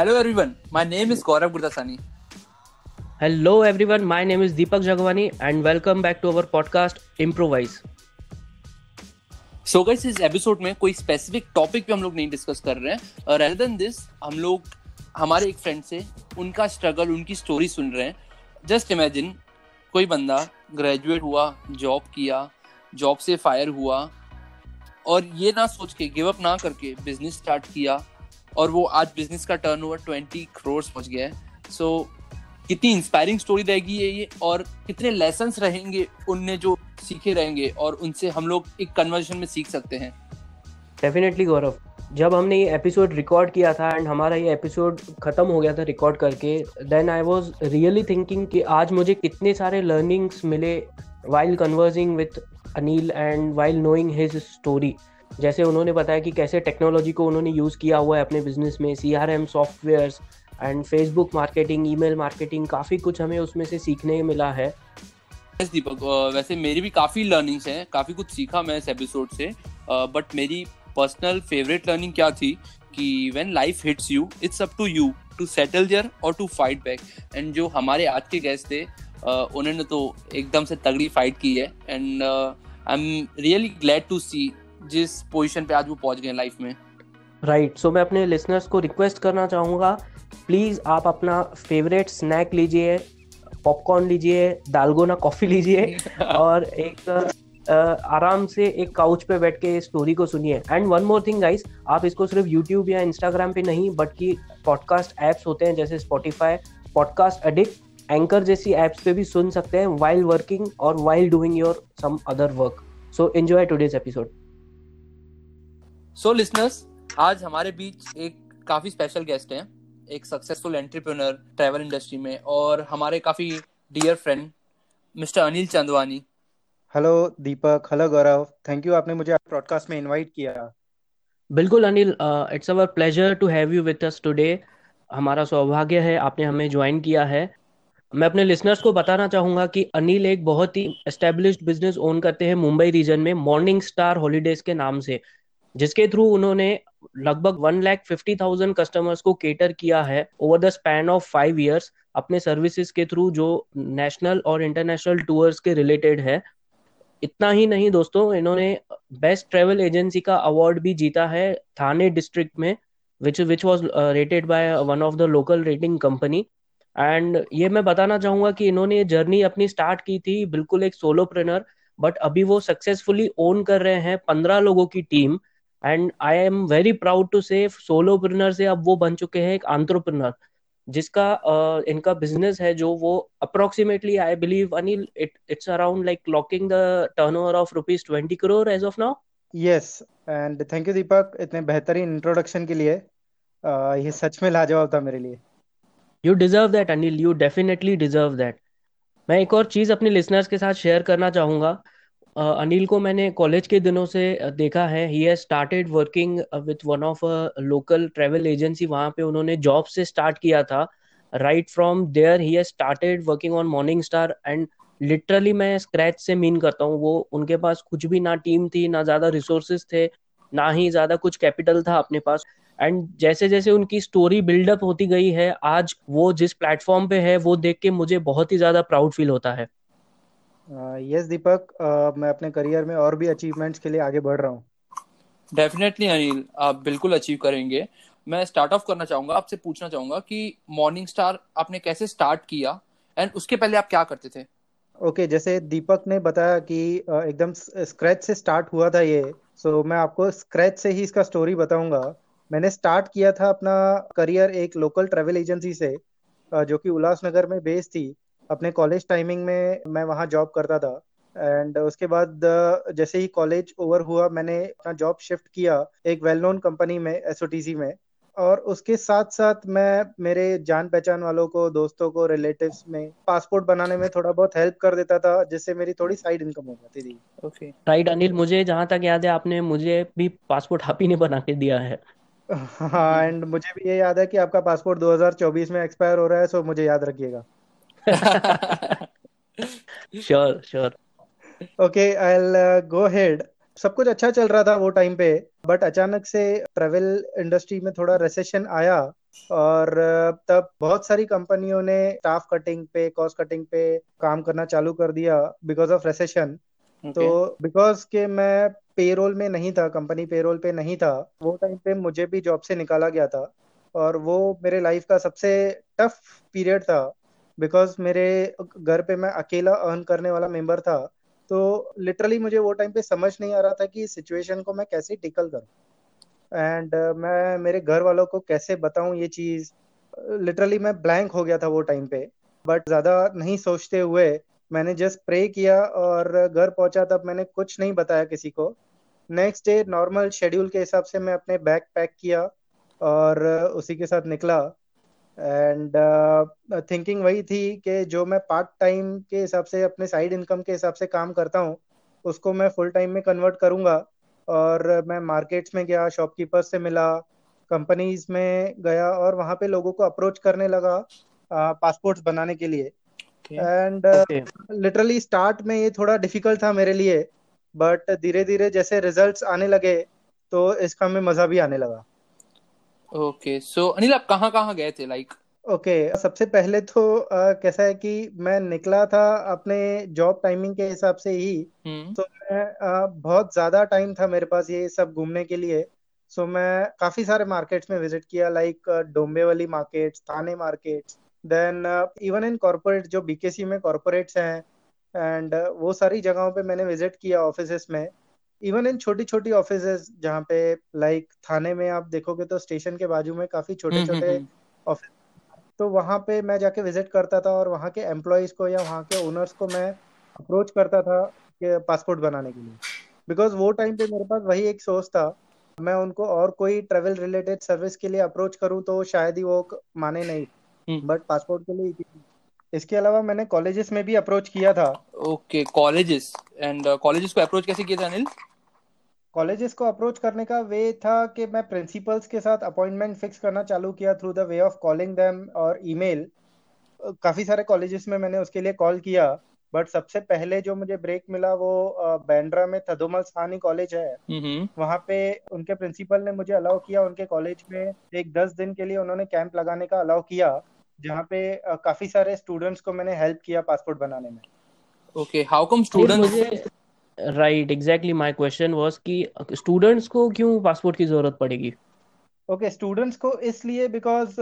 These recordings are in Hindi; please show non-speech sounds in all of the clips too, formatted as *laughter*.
Hello everyone, my name is Gaurav Gurdasani. Hello everyone, my name is Deepak Jagwani and welcome back to our podcast Improvise. So guys इस एपिसोड में कोई स्पेसिफिक टॉपिक पे हम लोग नहीं डिस्कस कर रहे हैं रेदर देन दिस हम लोग हमारे एक फ्रेंड से उनका स्ट्रगल उनकी स्टोरी सुन रहे हैं जस्ट इमेजिन कोई बंदा ग्रेजुएट हुआ जॉब किया जॉब से फायर हुआ और ये ना सोच के गिव अप ना करके बिज़नेस स्टार्ट किया और वो आज बिज़नेस का टर्न ओवर ट्वेंटी करोड़ पहुँच गया है। सो so, कितनी इंस्पायरिंग स्टोरी रहेगी ये ये और कितने लेसन रहेंगे उनने जो सीखे रहेंगे और उनसे हम लोग एक कन्वर्सेशन में सीख सकते हैं। डेफिनेटली गौरव जब हमने ये एपिसोड रिकॉर्ड किया था एंड हमारा ये एपिसोड खत्म हो गया था रिकॉर्ड करके then I was really thinking कि आज मुझे कितने सारे लर्निंग्स मिले while conversing with Anil and while knowing his story जैसे उन्होंने बताया कि कैसे टेक्नोलॉजी को उन्होंने यूज़ किया हुआ है अपने बिज़नेस में C R M softwares and Facebook marketing email marketing काफ़ी कुछ हमें उसमें से सीखने मिला है। दीपक वैसे मेरी भी काफ़ी लर्निंग्स हैं, काफ़ी कुछ सीखा मैं इस एपिसोड से बट मेरी पर्सनल फेवरेट लर्निंग क्या थी कि when life hits you it's up to you to settle there और टू फाइट बैक एंड जो हमारे आज के गेस्ट थे उन्होंने तो एकदम से तगड़ी फाइट की है। And I am really glad to see जिस पोजीशन पे आज वो पहुँच गए लाइफ में। Right right. सो so, मैं अपने लिसनर्स को रिक्वेस्ट करना चाहूँगा प्लीज़ आप अपना फेवरेट स्नैक लीजिए पॉपकॉर्न लीजिए दालगोना कॉफ़ी लीजिए *laughs* और एक आराम से एक काउच पे बैठ के स्टोरी को सुनिए। And one more thing guys आप इसको सिर्फ़ यूट्यूब या इंस्टाग्राम पे नहीं बट की पॉडकास्ट एप्स होते हैं जैसे स्पॉटिफाई पॉडकास्ट एडिक्ट एंकर जैसी एप्स पे भी सुन सकते हैं वाइल वर्किंग और while doing your some other work so enjoy today's episode so listeners आज हमारे बीच एक काफ़ी स्पेशल गेस्ट हैं एक सक्सेसफुल एंटरप्रेन्योर ट्रैवल इंडस्ट्री में और हमारे काफ़ी dear friend mister Anil Chandwani hello Deepak hello Gaurav thank you आपने मुझे ब्रॉडकास्ट में इनवाइट किया। बिल्कुल Anil it's our pleasure to have you with us today हमारा सौभाग्य है आपने हमें ज्वाइन किया है। मैं अपने लिसनर्स को बताना चाहूँगा कि अनिल एक बहुत ही एस्टेब्लिश्ड बिज़नेस ओन करते हैं मुंबई रीजन में मॉर्निंग स्टार हॉलीडेज के नाम से। जिसके थ्रू उन्होंने लगभग one lakh fifty thousand customers को केटर किया है over the span of five years अपने सर्विसेज़ के थ्रू जो नेशनल और इंटरनेशनल टूर्स के रिलेटेड है। इतना ही नहीं दोस्तों, इन्होंने बेस्ट ट्रेवल एजेंसी का अवार्ड भी जीता है थाने डिस्ट्रिक्ट में which which was rated by one of the local rating company and ये मैं बताना चाहूँगा कि इन्होंने ये जर्नी अपनी स्टार्ट की थी, बिल्कुल एक सोलो प्रेनर बट अभी वो सक्सेसफुली ओन कर रहे हैं पंद्रह लोगों की team and I am very proud to say solopreneur से अब वो बन चुके हैं एक आंट्रोप्रिनर जिसका uh, इनका बिज़नेस है जो वो approximately I believe Anil it it's around like clocking the turnover of rupees twenty crore as of now yes and thank you Deepak इतने बेहतरीन इंट्रोडक्शन के लिए uh, ये सच में लाजवाब था मेरे लिए। You deserve that Anil. You definitely deserve that मैं एक और चीज़ अपने लिसनर्स के साथ शेयर करना चाहूँगा। अनिल को मैंने कॉलेज के दिनों से देखा है। He has started working with one of local travel agency वहाँ पे उन्होंने जॉब से स्टार्ट किया था। Right from there he has started working on morning star and literally मैं स्क्रैच से मीन करता हूँ। वो उनके पास कुछ भी ना टीम थी, ना ज़्यादा रिसोर्सेज थे, ना ही ज़्यादा कुछ कैपिटल था अपने पास। एंड जैसे जैसे उनकी स्टोरी बिल्डअप होती गई है, आज वो जिस प्लेटफॉर्म पे है, वो देख के मुझे बहुत ही ज़्यादा प्राउड फील होता है। यस दीपक मैं अपने करियर में और भी अचीवमेंट्स के लिए आगे बढ़ रहा हूँ। डेफिनेटली अनिल आप बिल्कुल अचीव करेंगे। मैं स्टार्ट ऑफ़ करना चाहूँगा आपसे पूछना चाहूँगा कि मॉर्निंग स्टार आपने कैसे स्टार्ट किया एंड उसके पहले आप क्या करते थे? ओके okay, जैसे दीपक ने बताया कि एकदम स्क्रैच से स्टार्ट हुआ था ये सो so, मैं आपको स्क्रैच से ही इसका स्टोरी बताऊँगा। मैंने स्टार्ट किया था अपना करियर एक लोकल ट्रेवल एजेंसी से जो कि उल्लासनगर में बेस थी। अपने कॉलेज टाइमिंग में मैं वहाँ जॉब करता था। एंड उसके बाद जैसे ही कॉलेज ओवर हुआ मैंने अपना जॉब शिफ्ट किया एक वेल नोन कंपनी में एस में। और उसके साथ साथ मैं मेरे जान पहचान वालों को दोस्तों को रिलेटिव्स में पासपोर्ट बनाने में थोड़ा बहुत हेल्प कर देता था जिससे मेरी थोड़ी साइड इनकम हो जाती थी। ओके राइट अनिल मुझे जहाँ तक याद है आपने मुझे भी पासपोर्ट आप ही ने बना के दिया है। *laughs* हाँ एंड मुझे भी ये याद है कि आपका पासपोर्ट 2024 में एक्सपायर हो रहा है सो मुझे याद रखिएगा। *laughs* sure, sure. Okay, I'll uh, go ahead. सब कुछ अच्छा चल रहा था वो टाइम पे बट अचानक से ट्रेवल इंडस्ट्री में थोड़ा रिसेशन आया और तब बहुत सारी कंपनियों ने स्टाफ कटिंग पे कॉस्ट कटिंग पे काम करना चालू कर दिया बिकॉज़ ऑफ़ रेसेशन तो बिकॉज़ के मैं पेरोल में नहीं था कंपनी पेरोल पे नहीं था वो टाइम पे मुझे भी जॉब से निकाला गया था और वो मेरे लाइफ का सबसे टफ पीरियड था बिकॉज़ मेरे घर पे मैं अकेला अर्न करने वाला मेंबर था तो लिटरली मुझे वो टाइम पे समझ नहीं आ रहा था कि सिचुएशन को मैं कैसे टिकल करूँ। एंड uh, मैं मेरे घर वालों को कैसे बताऊँ ये चीज़? लिटरली मैं ब्लैंक हो गया था वो टाइम पे। बट ज़्यादा नहीं सोचते हुए मैंने जस्ट प्रे किया और घर पहुँचा तब मैंने कुछ नहीं बताया किसी को। नेक्स्ट डे नॉर्मल शेड्यूल के हिसाब से मैं अपने बैग पैक किया और उसी के साथ निकला। एंड थिंकिंग uh, वही थी कि जो मैं पार्ट टाइम के हिसाब से अपने साइड इनकम के हिसाब से काम करता हूँ उसको मैं फुल टाइम में कन्वर्ट करूँगा। और मैं मार्केट्स में गया शॉपकीपर से मिला कंपनीज़ में गया और वहाँ पे लोगों को अप्रोच करने लगा पासपोर्ट्स uh, बनाने के लिए। एंड लिटरली स्टार्ट में ये थोड़ा डिफ़िकल्ट था मेरे लिए बट धीरे धीरे जैसे रिजल्ट्स आने लगे तो इसका में मज़ा भी आने लगा। ओके सो अनिल आप कहाँ कहाँ गए थे लाइक ओके okay, सबसे पहले तो uh, कैसा है कि मैं निकला था अपने जॉब टाइमिंग के हिसाब से ही। hmm. तो मैं uh, बहुत ज़्यादा टाइम था मेरे पास ये सब घूमने के लिए। सो मैं काफ़ी सारे मार्केट्स में विज़िट किया like Dombivli market Thane market then even in corporate जो बीकेसी में कॉर्पोरेट्स हैं एंड वो सारी जगहों पे मैंने विज़िट किया ऑफ़िस में। इवन इन छोटी छोटी ऑफ़िस जहाँ पे लाइक like, थाने में आप देखोगे तो स्टेशन के बाजू में काफ़ी छोटे छोटे ऑफ़िस तो वहाँ पे मैं जाके विज़िट करता था और वहाँ के एम्प्लॉयज़ को या वहाँ के ओनर्स को मैं अप्रोच करता था कि पासपोर्ट बनाने के लिए। बिकॉज़ वो टाइम पे मेरे पास वही एक सोच था मैं उनको और कोई ट्रेवल रिलेटेड सर्विस के लिए अप्रोच करूँ तो शायद ही वो माने नहीं। But hmm. पासपोर्ट के लिए इसके अलावा मैंने कॉलेजेस में भी अप्रोच किया था। ओके कॉलेजेस एंड कॉलेजेस को अप्रोच कैसे किया था अनिल? कॉलेजेस को अप्रोच करने का वे था कि मैं प्रिंसिपल्स के साथ अपॉइंटमेंट फिक्स करना चालू किया through the way of calling them और ईमेल काफ़ी सारे कॉलेजेस में मैंने उसके लिए कॉल किया बट सबसे पहले जो मुझे ब्रेक मिला वो बैंड्रा में थदोमल सानी कॉलेज है। वहाँ पे उनके प्रिंसिपल ने मुझे अलाउ किया उनके कॉलेज में एक दस दिन के लिए उन्होंने कैंप लगाने का अलाउ किया जहाँ पे काफ़ी सारे स्टूडेंट्स को मैंने हेल्प किया पासपोर्ट बनाने में। Okay how come students right exactly my question was कि स्टूडेंट्स को क्यों पासपोर्ट की ज़रूरत पड़ेगी? ओके okay, स्टूडेंट्स को इसलिए because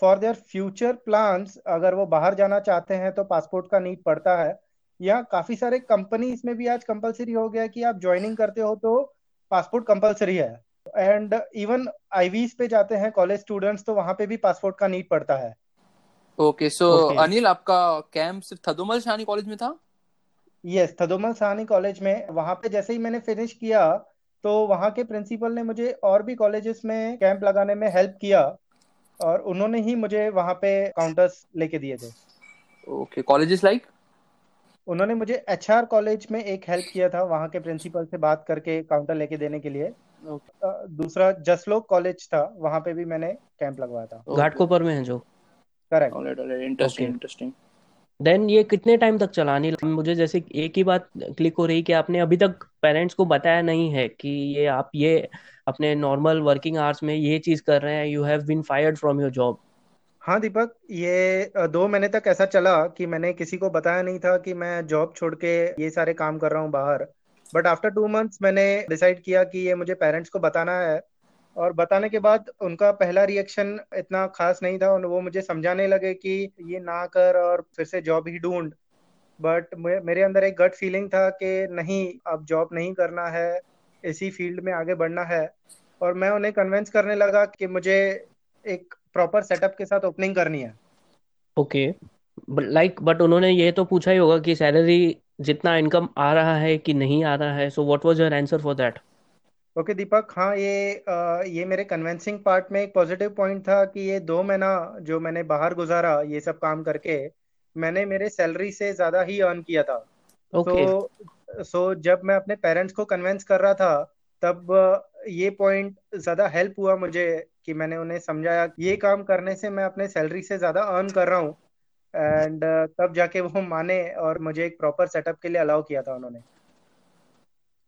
for their future plans अगर वो बाहर जाना चाहते हैं तो पासपोर्ट का नीड पड़ता है। या काफ़ी सारे कंपनी इसमें भी आज कंपलसरी हो गया कि आप ज्वाइनिंग करते हो तो पासपोर्ट कंपलसरी है। एंड इवन आईवीज पे जाते हैं कॉलेज स्टूडेंट्स तो वहाँ पे भी पासपोर्ट का नीड पड़ता है। ओके सो अनिल आपका कैंप सिर्फ़ थदुमल शानी कॉलेज में था? यस थदुमल सानी कॉलेज में वहाँ पे जैसे ही मैंने फिनिश किया तो वहाँ के प्रिंसिपल ने मुझे और भी कॉलेजेस में कैंप लगाने में हेल्प किया और उन्होंने ही मुझे वहाँ पे काउंटर्स लेके दिए थे। ओके कॉलेजेस लाइक उन्होंने मुझे एच आर कॉलेज में एक हेल्प किया था वहाँ के प्रिंसिपल से बात करके काउंटर लेके देने के लिए। Okay. दूसरा जसलोक कॉलेज था वहाँ पे भी मैंने कैंप लगवाया था। घाटकोपर में है जो। करेक्ट इंटरेस्टिंग इंटरेस्टिंग देन ये कितने टाइम तक चलानी मुझे जैसे एक ही बात क्लिक हो रही कि आपने अभी तक पेरेंट्स को बताया नहीं है कि ये आप ये अपने नॉर्मल वर्किंग आवर्स में ये चीज़ कर रहे हैं you have been fired from your job हाँ दीपक, ये दो महीने तक ऐसा चला कि मैंने किसी को बताया नहीं था कि मैं जॉब छोड़ के ये सारे काम कर रहा हूँ बाहर। बट आफ्टर टू मंथ्स मैंने डिसाइड किया कि ये मुझे पेरेंट्स को बताना है। और बताने के बाद उनका पहला रिएक्शन इतना खास नहीं था और वो मुझे समझाने लगे कि ये ना कर और फिर से जॉब ही ढूंढ। बट मेरे अंदर एक गट फीलिंग था कि नहीं, अब जॉब नहीं करना है, इसी फ़ील्ड में आगे बढ़ना है। और मैं उन्हें कन्विंस करने लगा कि मुझे एक प्रॉपर सेटअप के साथ ओपनिंग करनी है। ओके लाइक बट उन्होंने ये तो पूछा ही होगा कि सैलरी जितना इनकम आ रहा है कि नहीं आ रहा है so what was your answer for that okay okay, Deepak हाँ ये आ, ये मेरे कन्विंसिंग पार्ट में एक पॉजिटिव पॉइंट था कि ये दो महीना जो मैंने बाहर गुजारा ये सब काम करके मैंने मेरे सैलरी से ज़्यादा ही अर्न किया था। Okay. तो सो जब मैं अपने पेरेंट्स को कन्विंस कर रहा था तब ये पॉइंट ज़्यादा हेल्प हुआ मुझे कि मैंने उन्हें समझाया ये काम करने से मैं अपने सैलरी से ज़्यादा अर्न कर रहा हूँ। एंड तब जाके वो माने और मुझे एक प्रॉपर सेटअप के लिए अलाउ किया था उन्होंने।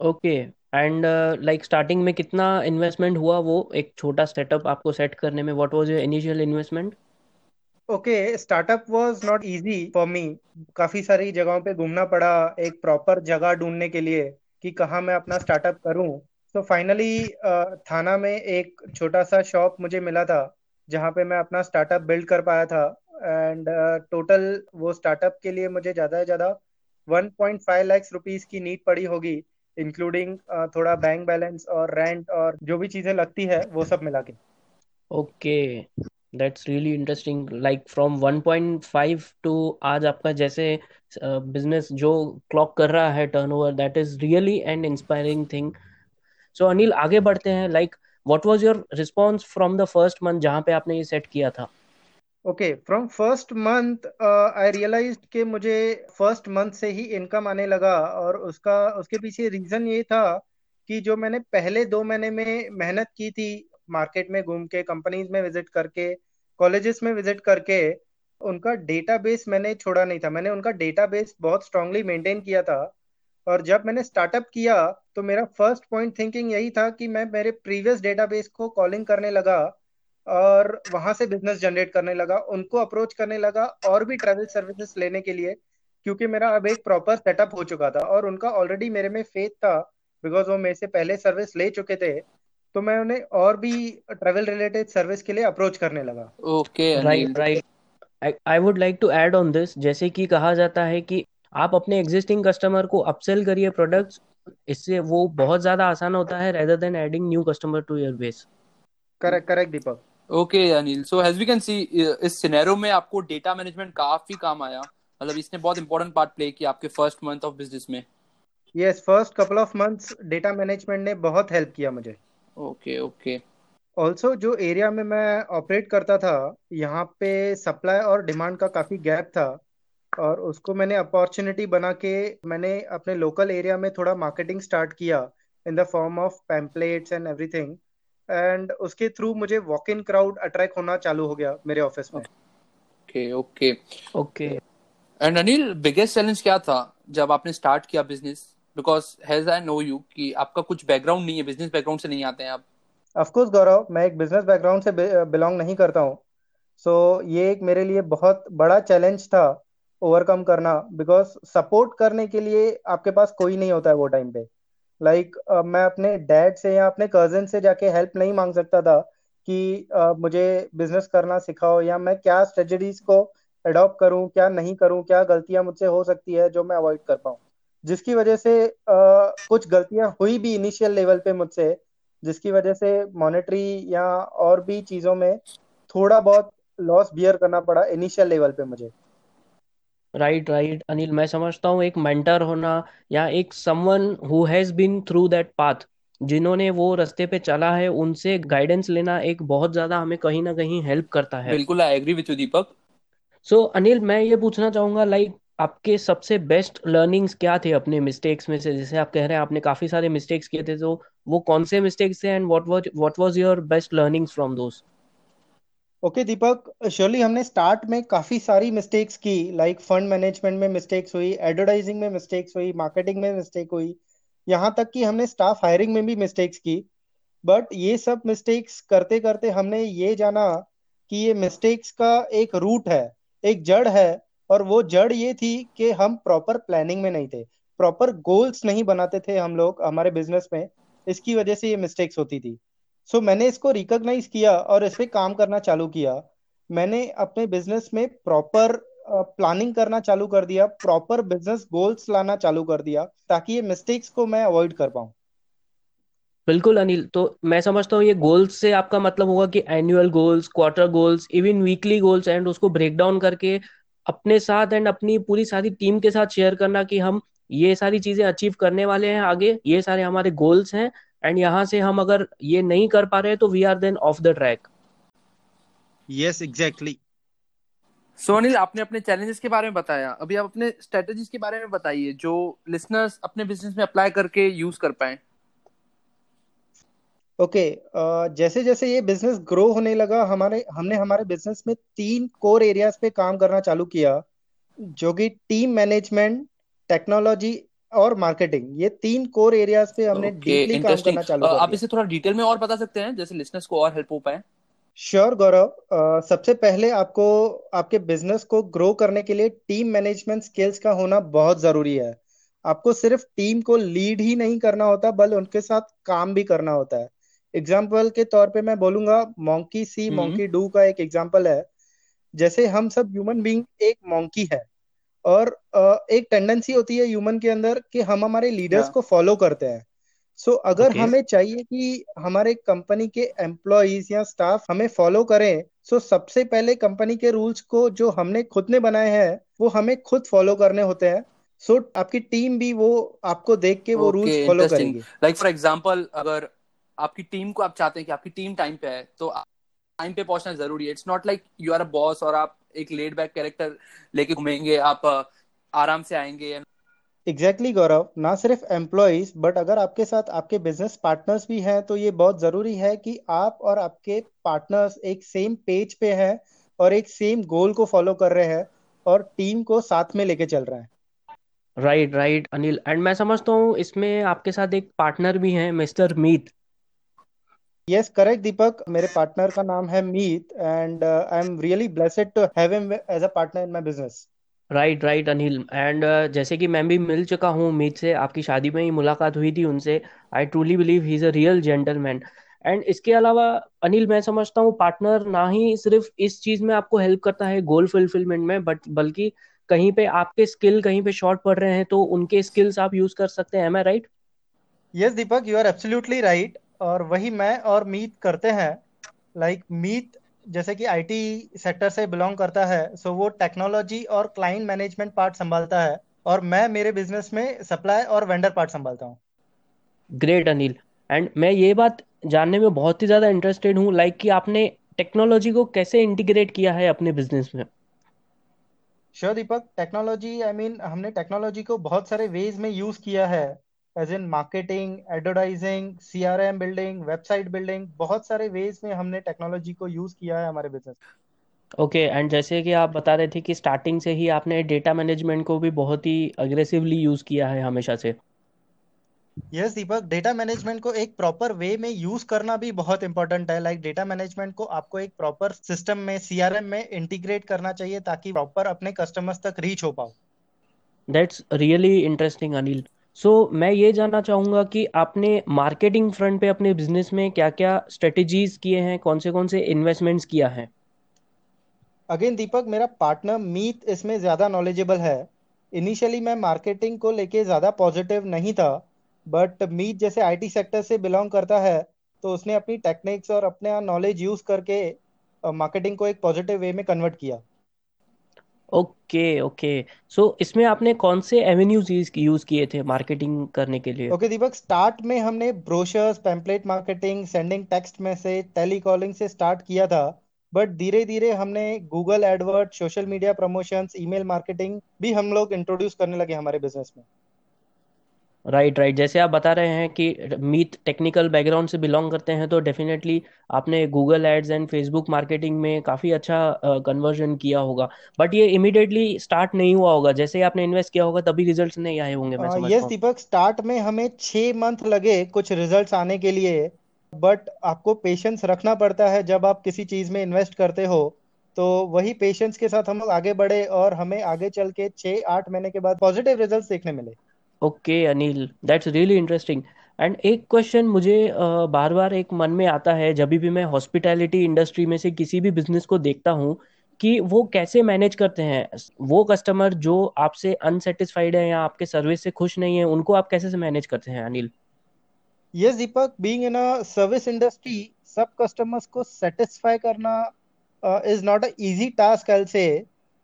ओके एंड लाइक स्टार्टिंग में कितना इन्वेस्टमेंट हुआ वो एक छोटा सेटअप आपको सेट करने में? What was your initial investment okay startup was not easy for me काफ़ी सारी जगहों पे घूमना पड़ा एक प्रॉपर जगह ढूँढने के लिए कि कहाँ मैं अपना स्टार्टअप करूँ। तो फाइनली थाना में एक छोटा सा शॉप मुझे मिला था जहाँ पे मैं अपना स्टार्टअप बिल्ड कर पाया था। एंड टोटल uh, वो स्टार्टअप के लिए मुझे ज़्यादा से ज़्यादा 1.5 लाख रुपीस की नीड पड़ी होगी। इंक्लूडिंग uh, थोड़ा बैंक बैलेंस और रेंट और जो भी चीज़ें लगती है वो सब मिला के। Okay that's really interesting like from 1.5 to आज आपका जैसे बिज़नेस uh, जो क्लॉक कर रहा है turnover that is really and inspiring thing so Anil आगे बढ़ते हैं। Like what was your response from the first month जहाँ पे आपने ये सेट किया था? Okay from first month I realise कि मुझे फ़र्स्ट मंथ से ही इनकम आने लगा और उसका, उसके पीछे रीजन ये था कि जो मैंने पहले दो महीने में मेहनत की थी मार्केट में घूम के कंपनीज़ में विज़िट करके कॉलेजेस में विज़िट करके, उनका डेटाबेस मैंने छोड़ा नहीं था। मैंने उनका डेटाबेस बहुत स्ट्रांगली मेंटेन किया था और जब मैंने स्टार्टअप किया तो मेरा फ़र्स्ट पॉइंट थिंकिंग यही था कि मैं मेरे प्रीवियस डेटाबेस को कॉलिंग करने लगा और वहाँ से बिज़नेस जनरेट करने लगा उनको अप्रोच करने लगा और भी ट्रेवल सर्विसेज़ लेने के लिए क्योंकि मेरा अब एक प्रॉपर सेटअप हो चुका था और उनका ऑलरेडी मेरे में फेथ था बिकॉज़ वो मेरे से पहले सर्विस ले चुके थे तो मैं उन्हें और भी ट्रेवल रिलेटेड सर्विस के लिए अप्रोच करने लगा। Okay right right I would like to add on this जैसे कि कहा जाता है कि आप अपने एग्जिस्टिंग कस्टमर को अपसेल करिए प्रोडक्ट्स इससे वो बहुत ज़्यादा आसान होता है rather than adding new customer to your base correct correct Deepak okay Anil so as we can see इस सिनेरियो में आपको डेटा मैनेजमेंट काफ़ी काम आया। मतलब इसने बहुत इंपॉर्टेंट पार्ट प्ले किया आपके फ़र्स्ट मंथ ऑफ़ बिज़नेस में। Yes first couple of months data management ने बहुत हेल्प किया मुझे। ओके ओके ऑल्सो जो एरिया में मैं ऑपरेट करता था यहाँ पे सप्लाई और डिमांड का काफ़ी गैप था। और उसको मैंने अपॉर्चुनिटी बना के मैंने अपने लोकल एरिया में थोड़ा मार्केटिंग स्टार्ट किया in the form of pamphlets and everything and उसके थ्रू मुझे वॉक इन क्राउड अट्रैक्ट होना चालू हो गया मेरे ऑफ़िस में। Okay okay okay and Anil biggest challenge क्या था जब आपने स्टार्ट किया business because has I know you कि आपका कुछ बैकग्राउंड नहीं है बिज़नेस बैकग्राउंड से नहीं आते हैं आप। ऑफ़ कोर्स गौरव मैं एक बिज़नेस बैकग्राउंड से बिलोंग नहीं करता हूँ। सो so, ये एक मेरे लिए बहुत बड़ा चैलेंज था ओवरकम करना। बिकॉज़ सपोर्ट करने के लिए आपके पास कोई नहीं होता है वो टाइम पे। लाइक like, uh, मैं अपने डैड से या अपने कज़न से जाके हेल्प नहीं मांग सकता था कि uh, मुझे बिज़नेस करना सिखाओ या मैं क्या स्ट्रेटजीज को अडॉप्ट करूँ क्या नहीं करूँ क्या गलतियाँ मुझसे हो सकती है जो मैं अवॉइड कर पाऊँ। जिसकी वजह से uh, कुछ गलतियाँ हुई भी इनिशियल लेवल पे मुझसे जिसकी वजह से मॉनेटरी या और भी चीज़ों में थोड़ा बहुत लॉस बियर करना पड़ा इनिशियल लेवल पे मुझे। राइट राइट अनिल मैं समझता हूँ एक मेंटर होना या एक someone who has been through that path जिन्होंने वो रास्ते पे चला है उनसे गाइडेंस लेना एक बहुत ज़्यादा हमें कहीं ना कहीं हेल्प करता है। बिल्कुल I agree with you Deepak so Anil मैं ये पूछना चाहूँगा लाइक like, आपके सबसे बेस्ट लर्निंग्स क्या थे अपने मिस्टेक्स में से? जैसे आप कह रहे हैं आपने काफ़ी सारे मिस्टेक्स किए थे तो वो कौन से मिस्टेक्स थे and what was what was your best learnings from those okay Deepak surely हमने स्टार्ट में काफ़ी सारी मिस्टेक्स की लाइक फंड मैनेजमेंट में मिस्टेक्स हुई एडवर्टाइजिंग में मिस्टेक्स हुई मार्केटिंग में मिस्टेक हुई। यहाँ तक कि हमने स्टाफ हायरिंग में भी मिस्टेक्स की। बट ये सब मिस्टेक्स करते करते हमने ये जाना कि ये मिस्टेक्स का एक रूट है, एक जड़ है, और वो जड़ ये थी कि हम प्रॉपर प्लानिंग में नहीं थे। प्रॉपर गोल्स नहीं बनाते थे हम लोग हमारे बिज़नेस में। इसकी वजह से ये मिस्टेक्स होती थी। सो मैंने इसको रिकॉग्नाइज किया और इस पर काम करना चालू किया। मैंने अपने बिज़नेस में प्रॉपर प्लानिंग करना चालू कर दिया प्रॉपर बिज़नेस गोल्स लाना चालू कर दिया, ताकि ये मिस्टेक्स को मैं अवॉइड कर पाऊँ। बिल्कुल अनिल तो मैं समझता हूँ ये गोल्स से आपका मतलब होगा कि annual goals quarter goals even weekly goals and उसको ब्रेक डाउन करके अपने साथ एंड अपनी पूरी सारी टीम के साथ शेयर करना कि हम ये सारी चीज़ें अचीव करने वाले हैं आगे, ये सारे हमारे गोल्स हैं। एंड यहाँ से हम अगर ये नहीं कर पा रहे तो we are then off the track yes exactly so Anil आपने अपने चैलेंजेस के बारे में बताया। अभी आप अपने स्ट्रेटजीज के बारे में बताइए जो लिसनर्स अपने बिज़नेस में अप्लाई करके यूज़ कर पाए। ओके okay, uh, जैसे जैसे ये बिज़नेस ग्रो होने लगा हमारे हमने हमारे बिज़नेस में तीन कोर एरियाज़ पे काम करना चालू किया जो कि टीम मैनेजमेंट टेक्नोलॉजी और मार्केटिंग ये तीन कोर एरियाज़ पे हमने डीपली काम करना चालू कर आप इसे थोड़ा डिटेल में और बता सकते हैं जैसे लिसनर्स को और हेल्प हो पाए। श्योर गौरव सबसे पहले आपको आपके बिज़नेस को ग्रो करने के लिए टीम मैनेजमेंट स्किल्स का होना बहुत ज़रूरी है। आपको सिर्फ़ टीम को लीड ही नहीं करना होता बल्कि उनके साथ काम भी करना होता है। एग्ज़ाम्पल के तौर पे मैं बोलूँगा मॉन्की सी मॉन्की डू का एक एग्ज़ाम्पल है। जैसे हम सब ह्यूमन बींग एक मॉन्की है। और एक टेंडेंसी होती है ह्यूमन के अंदर कि हम हमारे लीडर्स को फॉलो करते हैं। सो so, अगर ओके हमें चाहिए कि हमारे कंपनी के एम्प्लॉज या स्टाफ हमें फॉलो करें सो so सबसे पहले कंपनी के रूल्स को जो हमने खुद ने बनाए हैं वो हमें खुद फॉलो करने होते हैं। सो so, आपकी टीम भी वो आपको देख के वो रूल्स फॉलो करेंगे। लाइक फॉर एग्जांपल अगर आपकी टीम को आप चाहते हैं कि आपकी टीम टाइम पे है तो टाइम पे पहुँचना ज़रूरी है। It's not like you are a boss और आप एक लेड बैक कैरेक्टर लेके घूमेंगे आप आराम से आएँगे एग्जैक्टली exactly, गौरव। ना सिर्फ़ एम्प्लॉयज़ बट अगर आपके साथ आपके बिज़नेस पार्टनर्स भी हैं तो ये बहुत ज़रूरी है कि आप और आपके पार्टनर्स एक सेम पेज पे हैं और एक सेम गोल को फॉलो कर रहे हैं और टीम को साथ में लेके चल रहे हैं। राइट राइट अनिल एंड मैं समझता हूँ इसमें आपके साथ एक पार्टनर भी हैं mister Meet yes correct Deepak मेरे पार्टनर का नाम है Meet and I am really blessed to have him as a partner in my business right right Anil and जैसे कि मैं भी मिल चुका हूँ मीत से आपकी शादी में ही मुलाकात हुई थी उनसे I truly believe he is a real gentleman and इसके अलावा अनिल मैं समझता हूँ पार्टनर ना ही सिर्फ़ इस चीज़ में आपको हेल्प करता है गोल फुलफिलमेंट में बट बल्कि कहीं पे आपके स्किल कहीं पे शॉर्ट पड़ रहे हैं तो उनके स्किल्स आप यूज़ कर सकते हैं। Am I right yes Deepak you are absolutely right और वही मैं और मीत करते हैं। लाइक like, मीत जैसे कि आईटी सेक्टर से बिलोंग करता है सो वो टेक्नोलॉजी और क्लाइंट मैनेजमेंट पार्ट संभालता है और मैं मेरे बिज़नेस में सप्लाई और वेंडर पार्ट संभालता हूँ। ग्रेट अनिल एंड मैं ये बात जानने में बहुत ही ज़्यादा इंटरेस्टेड हूँ लाइक कि आपने टेक्नोलॉजी को कैसे इंटीग्रेट किया है अपने बिज़नेस में? Sure Deepak technology I mean हमने टेक्नोलॉजी को बहुत सारे वेज में यूज़ किया है। As in marketing advertising CRM building website building बहुत सारे वेज में हमने टेक्नोलॉजी को यूज़ किया है हमारे बिज़नेस ओके okay, एंड जैसे कि आप बता रहे थे कि स्टार्टिंग से ही आपने डेटा मैनेजमेंट को भी बहुत ही अग्रेसिवली यूज़ किया है हमेशा से। यस दीपक डेटा मैनेजमेंट को एक प्रॉपर वे में यूज़ करना भी बहुत इंपॉर्टेंट है। लाइक डेटा मैनेजमेंट को आपको एक प्रॉपर सिस्टम में सीआरएम में इंटीग्रेट करना चाहिए ताकि प्रॉपर अपने कस्टमर्स तक रीच हो पाओ। That's really interesting Anil so मैं ये जानना चाहूँगा कि आपने मार्केटिंग फ्रंट पे अपने बिज़नेस में क्या क्या स्ट्रेटेजीज किए हैं? कौन से कौन से इन्वेस्टमेंट्स किया है? अगेन दीपक मेरा पार्टनर मीत इसमें ज़्यादा नॉलेजेबल है। इनिशियली मैं मार्केटिंग को लेके ज़्यादा पॉजिटिव नहीं था बट मीत जैसे आईटी सेक्टर से बिलोंग करता है तो उसने अपनी टेक्निक्स और अपने नॉलेज यूज़ करके मार्केटिंग को एक पॉजिटिव वे में कन्वर्ट किया। Okay okay. सो इसमें आपने कौन से एवेन्यूज यूज़ किए थे मार्केटिंग करने के लिए? ओके, दीपक स्टार्ट में हमने brochures pamphlet marketing sending text message telecalling से स्टार्ट किया था। बट धीरे धीरे हमने Google AdWords social media promotions email marketing भी हम लोग इंट्रोड्यूस करने लगे हमारे बिज़नेस में। राइट राइट जैसे आप बता रहे हैं कि मीत टेक्निकल बैकग्राउंड से बिलोंग करते हैं तो डेफिनेटली आपने Google ads and Facebook marketing में काफ़ी अच्छा कन्वर्जन uh, किया होगा। बट ये इमीडिएटली स्टार्ट नहीं हुआ होगा। जैसे आपने इन्वेस्ट किया होगा तभी रिजल्ट्स नहीं आए होंगे मैं समझ यस दीपक स्टार्ट में हमें छः मंथ लगे कुछ रिजल्ट्स आने के लिए। बट आपको पेशेंस रखना पड़ता है जब आप किसी चीज़ में इन्वेस्ट करते हो। तो वही पेशेंस के साथ हम लोग आगे बढ़े और हमें आगे चल के छः आठ महीने के बाद पॉजिटिव रिजल्ट्स देखने मिले। Okay Anil that's really interesting and एक क्वेश्चन मुझे बार बार एक मन में आता है, जब भी मैं हॉस्पिटैलिटी इंडस्ट्री में से किसी भी बिज़नेस को देखता हूँ, कि वो कैसे मैनेज करते हैं? वो कस्टमर जो आपसे अनसेटिस्फाइड है या आपके सर्विस से खुश नहीं है, उनको आप कैसे से मैनेज करते हैं Anil yes Deepak being in a service industry सब कस्टमर्स को सेटिस्फाई करना is not a easy task I say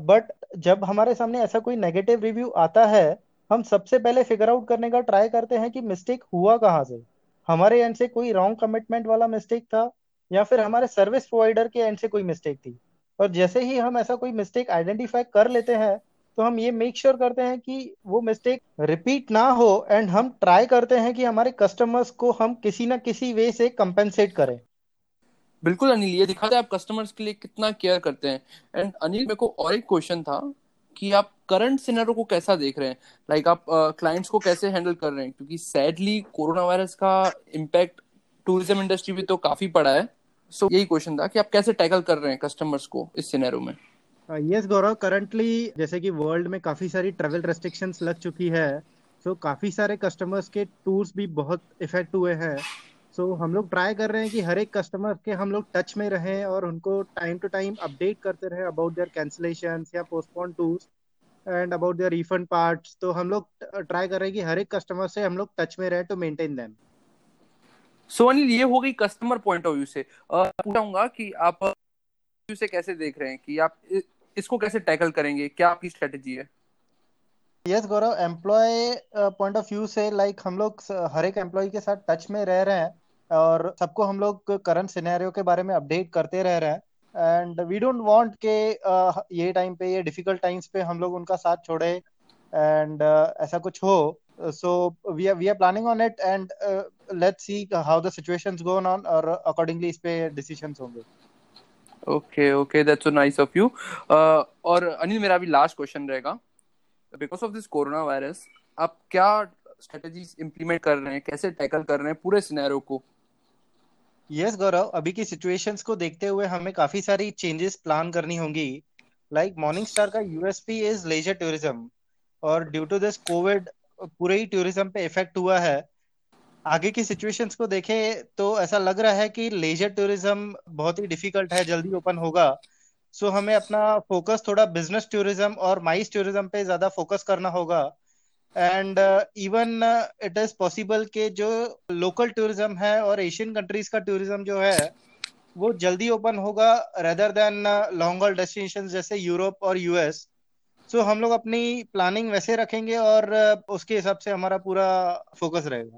but जब हमारे सामने ऐसा कोई नेगेटिव रिव्यू आता है हम सबसे पहले फिगर आउट करने का ट्राई करते हैं कि मिस्टेक हुआ कहाँ से। हमारे एंड से कोई रॉन्ग कमिटमेंट वाला मिस्टेक था, या फिर हमारे सर्विस प्रोवाइडर के एंड से कोई मिस्टेक थी। और जैसे ही हम ऐसा कोई मिस्टेक आइडेंटिफाई कर लेते हैं तो हम ये मेक श्योर sure करते हैं कि वो मिस्टेक रिपीट ना हो एंड हम ट्राई करते हैं कि हमारे कस्टमर्स को हम किसी ना किसी वे से कंपेंसेट करें। बिल्कुल अनिल, ये दिखाते है आप कस्टमर्स के लिए कितना केयर करते हैं। एंड अनिल, मेरे को और एक क्वेश्चन था। कि आप करंट सिनेरियो को कैसा देख रहे हैं? लाइक like आप क्लाइंट्स uh, को कैसे हैंडल कर रहे हैं? क्योंकि सैडली कोरोना वायरस का इम्पैक्ट टूरिज़्म इंडस्ट्री भी तो काफ़ी पड़ा है। सो so, यही क्वेश्चन था कि आप कैसे टैकल कर रहे हैं कस्टमर्स को इस सिनेरियो में? यस गौरव करंटली जैसे कि वर्ल्ड में काफ़ी सारी ट्रेवल रेस्ट्रिक्शंस लग चुकी है सो so, काफ़ी सारे कस्टमर्स के टूर्स भी बहुत इफ़ेक्ट हुए हैं। सो so, हम लोग ट्राई कर रहे हैं कि हर एक कस्टमर के हम लोग टच में रहें और उनको टाइम टू टाइम अपडेट करते रहें अबाउट देयर कैंसिलेशन या postpone tours and about their refund parts तो हम लोग ट्राई कर रहे हैं कि हर एक कस्टमर से हम लोग टच में रहें to maintain them so Anil ये हो गई कस्टमर पॉइंट ऑफ़ व्यू से। पूछूँगा कि आप से कैसे देख रहे हैं कि आप इसको कैसे टैकल करेंगे? क्या आपकी स्ट्रेटेजी है? Yes Gaurav employ point of view से लाइक like, हम लोग हर एक एम्प्लॉय के साथ टच में रह रहे हैं। और सबको हम लोग करंट सिनेरियो के बारे में अपडेट करते रह रहे हैं। एंड वी डोंट वांट के ये टाइम पे ये डिफ़िकल्ट टाइम्स पे हम लोग उनका साथ छोड़े। एंड uh, ऐसा कुछ हो so we are we are planning on it and let's see how the situations go on और अकॉर्डिंगली इस पे डिसीजंस होंगे। Okay okay that's so nice of you और अनिल मेरा भी लास्ट क्वेश्चन रहेगा। Because of this corona virus आप क्या स्ट्रेटजीज इंप्लीमेंट कर रहे हैं? कैसे टैकल कर रहे हैं? पूरे सिनेरियो को। यस गौरव अभी की सिचुएशंस को देखते हुए हमें काफ़ी सारी चेंजेस प्लान करनी होंगी। लाइक मॉर्निंग स्टार का यूएसपी इज़ लेजर टूरिज़्म और ड्यू टू दिस कोविड पूरे ही टूरिज़्म पे इफ़ेक्ट हुआ है। आगे की सिचुएशंस को देखें तो ऐसा लग रहा है कि लेजर टूरिज़्म बहुत ही डिफ़िकल्ट है जल्दी ओपन होगा। सो so, हमें अपना फोकस थोड़ा बिज़नेस टूरिज़्म और माइस टूरिज़्म पे ज़्यादा फोकस करना होगा। And even it is possible के जो लोकल टूरिज़्म है और एशियन कंट्रीज़ का टूरिज़्म जो है वो जल्दी ओपन होगा rather than long haul destination जैसे यूरोप और यूएस सो so, हम लोग अपनी प्लानिंग वैसे रखेंगे और uh, उसके हिसाब से हमारा पूरा फोकस रहेगा।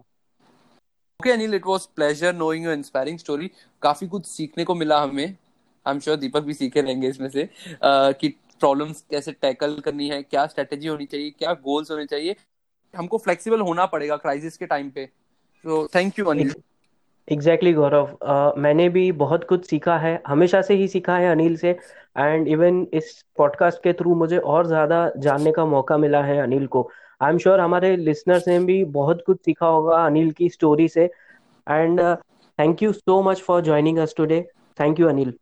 Okay Anil it was pleasure knowing your inspiring story काफ़ी कुछ सीखने को मिला हमें। आई एम श्योर दीपक भी सीखे रहेंगे इसमें से। Uh, कि प्रॉब्लम्स कैसे टैकल करनी है क्या स्ट्रेटेजी होनी चाहिए क्या गोल्स होने चाहिए हमको फ्लेक्सिबल होना पड़ेगा क्राइसिस के टाइम पे। तो thank you Anil exactly exactly, Gaurav uh, मैंने भी बहुत कुछ सीखा है हमेशा से ही सीखा है अनिल से एंड इवन इस पॉडकास्ट के थ्रू मुझे और ज़्यादा जानने का मौका मिला है अनिल को। आई एम श्योर हमारे लिसनर्स ने भी बहुत कुछ सीखा होगा अनिल की स्टोरी से and thank you so much for joining us today thank you Anil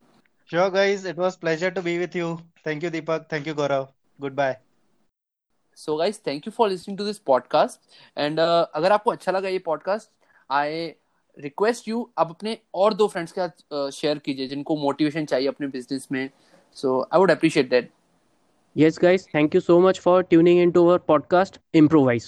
Sure, guys. It was pleasure to be with you. Thank you, Deepak. Thank you, Gaurav. Goodbye. So, guys, thank you for listening to this podcast. And uh, अगर आपको अच्छा लगा ये पॉडकास्ट आई रिक्वेस्ट यू आप अपने और दो फ्रेंड्स के साथ शेयर uh, कीजिए जिनको मोटिवेशन चाहिए अपने बिजनेस में so I would appreciate that Yes, guys, thank you so much for tuning into our podcast, Improvise.